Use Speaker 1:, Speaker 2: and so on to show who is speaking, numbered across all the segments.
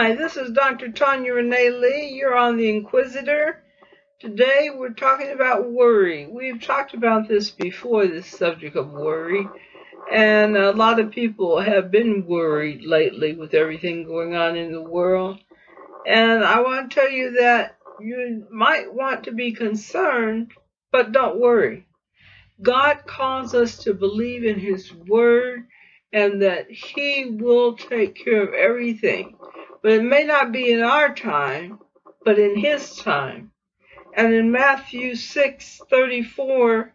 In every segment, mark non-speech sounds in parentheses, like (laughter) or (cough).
Speaker 1: Hi, this is Dr. Tanya Renee Lee. You're on the Inquisitor. Today we're talking about worry. We've talked about this before, this subject of worry, and a lot of people have been worried lately with everything going on in the world. And I want to tell you that you might want to be concerned, but don't worry. God calls us to believe in His Word and that He will take care of everything. But it may not be in our time, but in His time. And in Matthew 6:34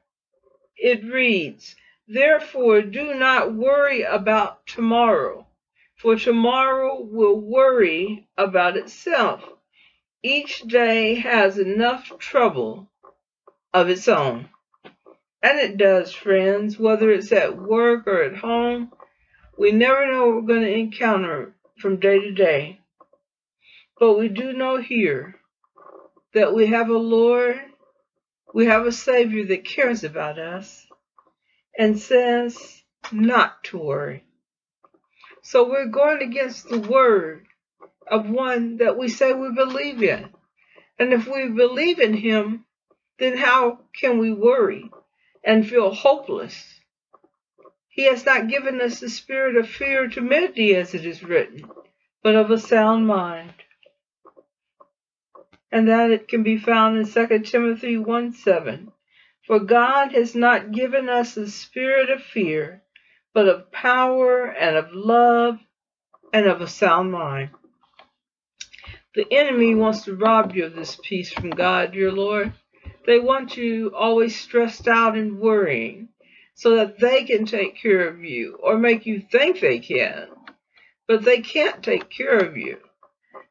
Speaker 1: it reads, "Therefore do not worry about tomorrow, for tomorrow will worry about itself. Each day has enough trouble of its own." And it does, friends, whether it's at work or at home. We never know what we're going to encounter from day to day. But we do know here that we have a Lord, we have a Savior that cares about us and says not to worry. So we're going against the word of one that we say we believe in. And if we believe in him, then how can we worry and feel hopeless? He has not given us the spirit of fear or timidity, as it is written, but of a sound mind and that it can be found in 2 Timothy 1 7. For God has not given us a spirit of fear, but of power and of love and of a sound mind. The enemy wants to rob you of this peace from God, dear Lord. They want you always stressed out and worrying so that they can take care of you or make you think they can, but they can't take care of you.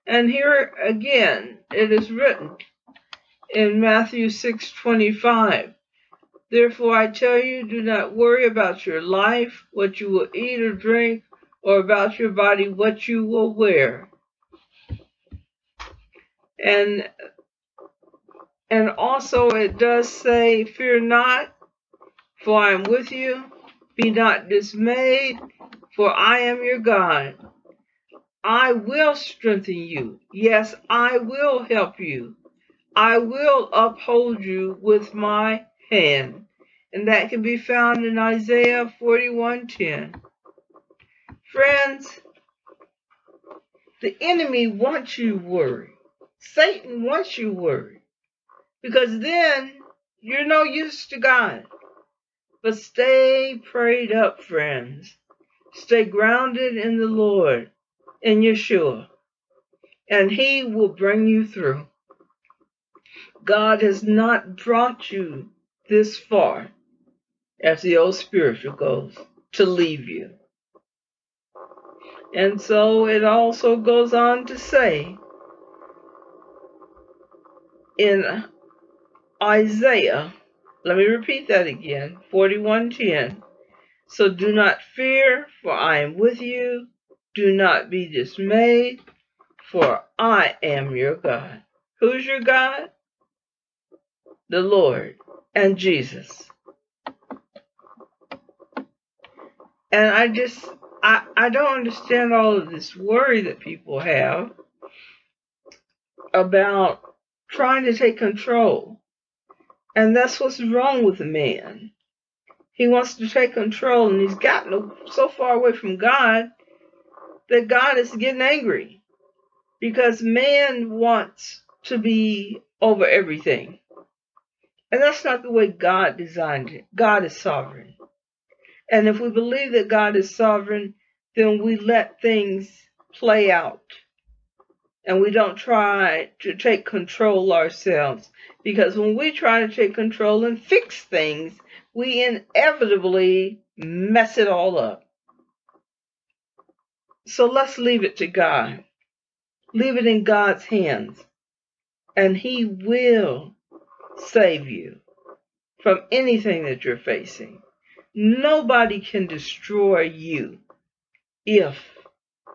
Speaker 1: And here again it is written in Matthew 6:25, Therefore I tell you, do not worry about your life, what you will eat or drink, or about your body, what you will wear. And and also it does say, Fear not, for I am with you. Be not dismayed, for I am your God. I will strengthen you. Yes, I will help you. I will uphold you with my hand. And that can be found in Isaiah 41:10. Friends, the enemy wants you worried. Satan wants you worried. Because then you're no use to God. But stay prayed up, friends. Stay grounded in the Lord in Yeshua, and He will bring you through. God has not brought you this far, as the old spiritual goes, to leave you. And so it also goes on to say in Isaiah, let me repeat that again, 41:10. So do not fear, for I am with you. Do not be dismayed, for I am your God. Who's your God? The Lord and Jesus. And I just, I, I don't understand all of this worry that people have about trying to take control. And that's what's wrong with man. He wants to take control and he's gotten so far away from God that God is getting angry because man wants to be over everything. And that's not the way God designed it. God is sovereign. And if we believe that God is sovereign, then we let things play out. And we don't try to take control ourselves. Because when we try to take control and fix things, we inevitably mess it all up. So let's leave it to God. Leave it in God's hands. And He will save you from anything that you're facing. Nobody can destroy you if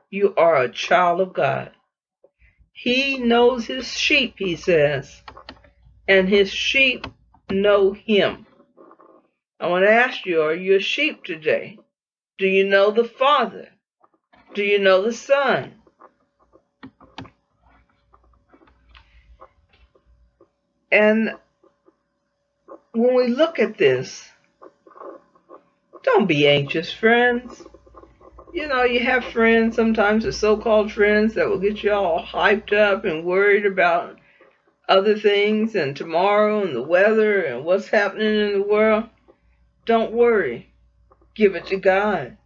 Speaker 1: you are a child of God. He knows his sheep, he says, and his sheep know him. I want to ask you, are you a sheep today? Do you know the Father? Do you know the Son? And when we look at this, don't be anxious, friends. You know, you have friends, sometimes the so called friends, that will get you all hyped up and worried about other things and tomorrow and the weather and what's happening in the world. Don't worry, give it to God.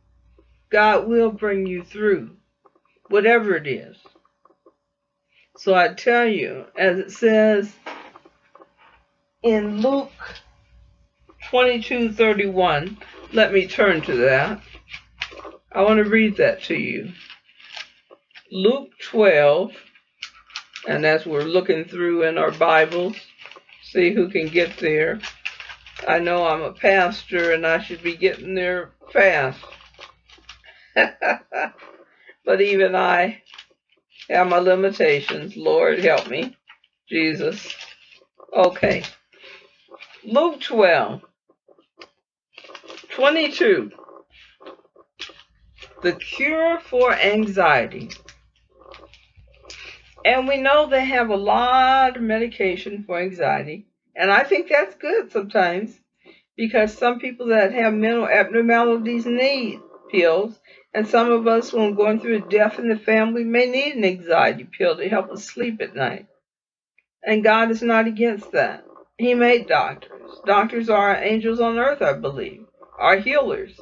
Speaker 1: God will bring you through, whatever it is. So I tell you, as it says in Luke 22:31, let me turn to that. I want to read that to you. Luke 12, and as we're looking through in our Bibles, see who can get there. I know I'm a pastor and I should be getting there fast. (laughs) but even I have my limitations. Lord, help me. Jesus. Okay. Luke 12, 22. The cure for anxiety. And we know they have a lot of medication for anxiety. And I think that's good sometimes because some people that have mental abnormalities need pills. And some of us, when going through a death in the family, may need an anxiety pill to help us sleep at night. And God is not against that. He made doctors. Doctors are angels on earth, I believe, are healers.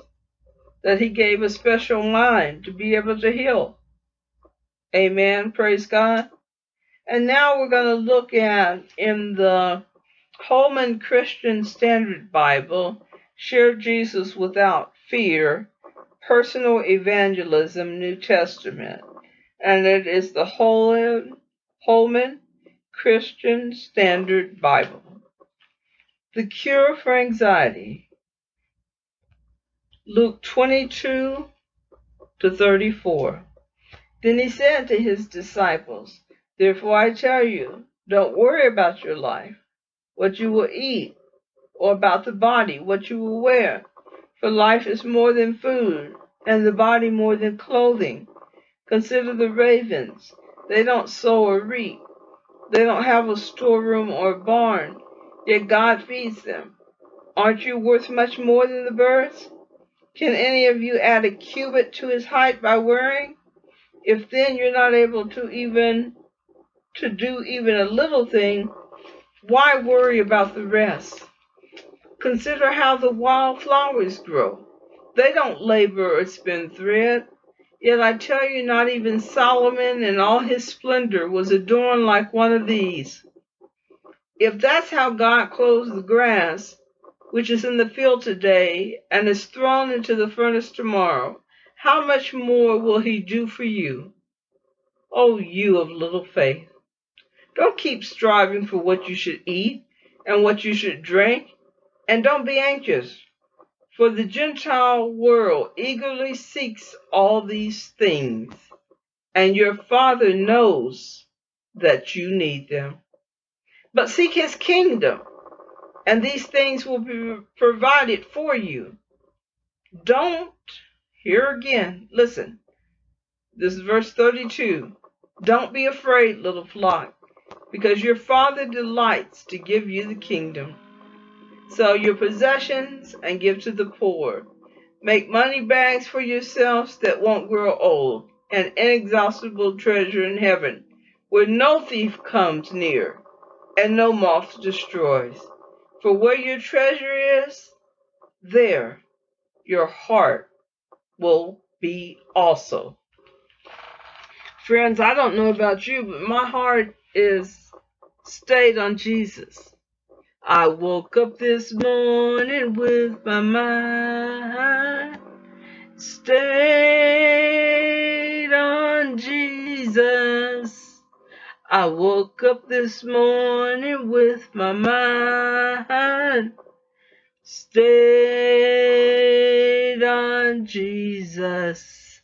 Speaker 1: That He gave a special mind to be able to heal. Amen. Praise God. And now we're going to look at in the Holman Christian Standard Bible, Share Jesus Without Fear, Personal Evangelism, New Testament. And it is the Holman Christian Standard Bible. The Cure for Anxiety. Luke 22 to 34. Then he said to his disciples, Therefore I tell you, don't worry about your life what you will eat, or about the body, what you will wear. For life is more than food, and the body more than clothing. Consider the ravens. They don't sow or reap. They don't have a storeroom or a barn, yet God feeds them. Aren't you worth much more than the birds? Can any of you add a cubit to his height by worrying? If then you're not able to even to do even a little thing, why worry about the rest? Consider how the wild flowers grow. They don't labor or spin thread. Yet I tell you, not even Solomon in all his splendor was adorned like one of these. If that's how God clothes the grass, which is in the field today and is thrown into the furnace tomorrow, how much more will he do for you? O oh, you of little faith. Don't keep striving for what you should eat and what you should drink, and don't be anxious. For the Gentile world eagerly seeks all these things, and your Father knows that you need them. But seek his kingdom, and these things will be provided for you. Don't, here again, listen. This is verse 32. Don't be afraid, little flock because your Father delights to give you the kingdom. Sell your possessions and give to the poor. Make money bags for yourselves that won't grow old, an inexhaustible treasure in heaven, where no thief comes near and no moth destroys. For where your treasure is, there your heart will be also. Friends, I don't know about you, but my heart is stayed on Jesus. I woke up this morning with my mind stayed on Jesus. I woke up this morning with my mind stayed on Jesus.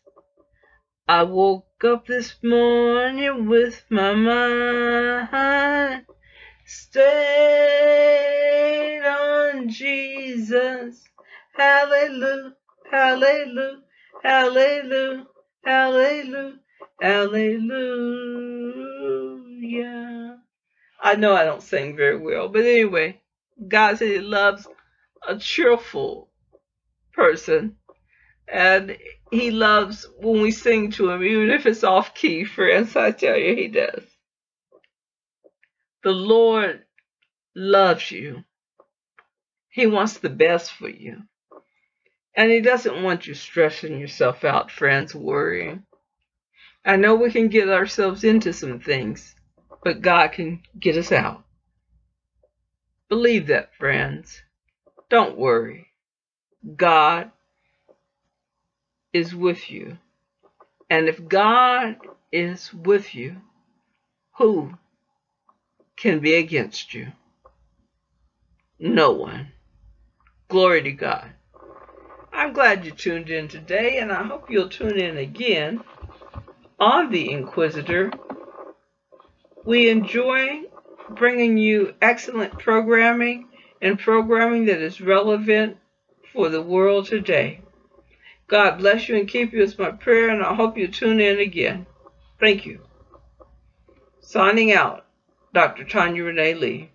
Speaker 1: I woke up this morning with my mind stayed on Jesus. Hallelujah, hallelujah, hallelujah, hallelujah, hallelujah. I know I don't sing very well, but anyway, God said He loves a cheerful person, and He loves when we sing to Him, even if it's off key, friends. (laughs) I tell you, He does. The Lord loves you. He wants the best for you. And He doesn't want you stressing yourself out, friends, worrying. I know we can get ourselves into some things, but God can get us out. Believe that, friends. Don't worry. God is with you. And if God is with you, who can be against you? No one. Glory to God. I'm glad you tuned in today, and I hope you'll tune in again on The Inquisitor. We enjoy bringing you excellent programming and programming that is relevant for the world today. God bless you and keep you is my prayer, and I hope you tune in again. Thank you. Signing out, Dr. Tanya Renee Lee.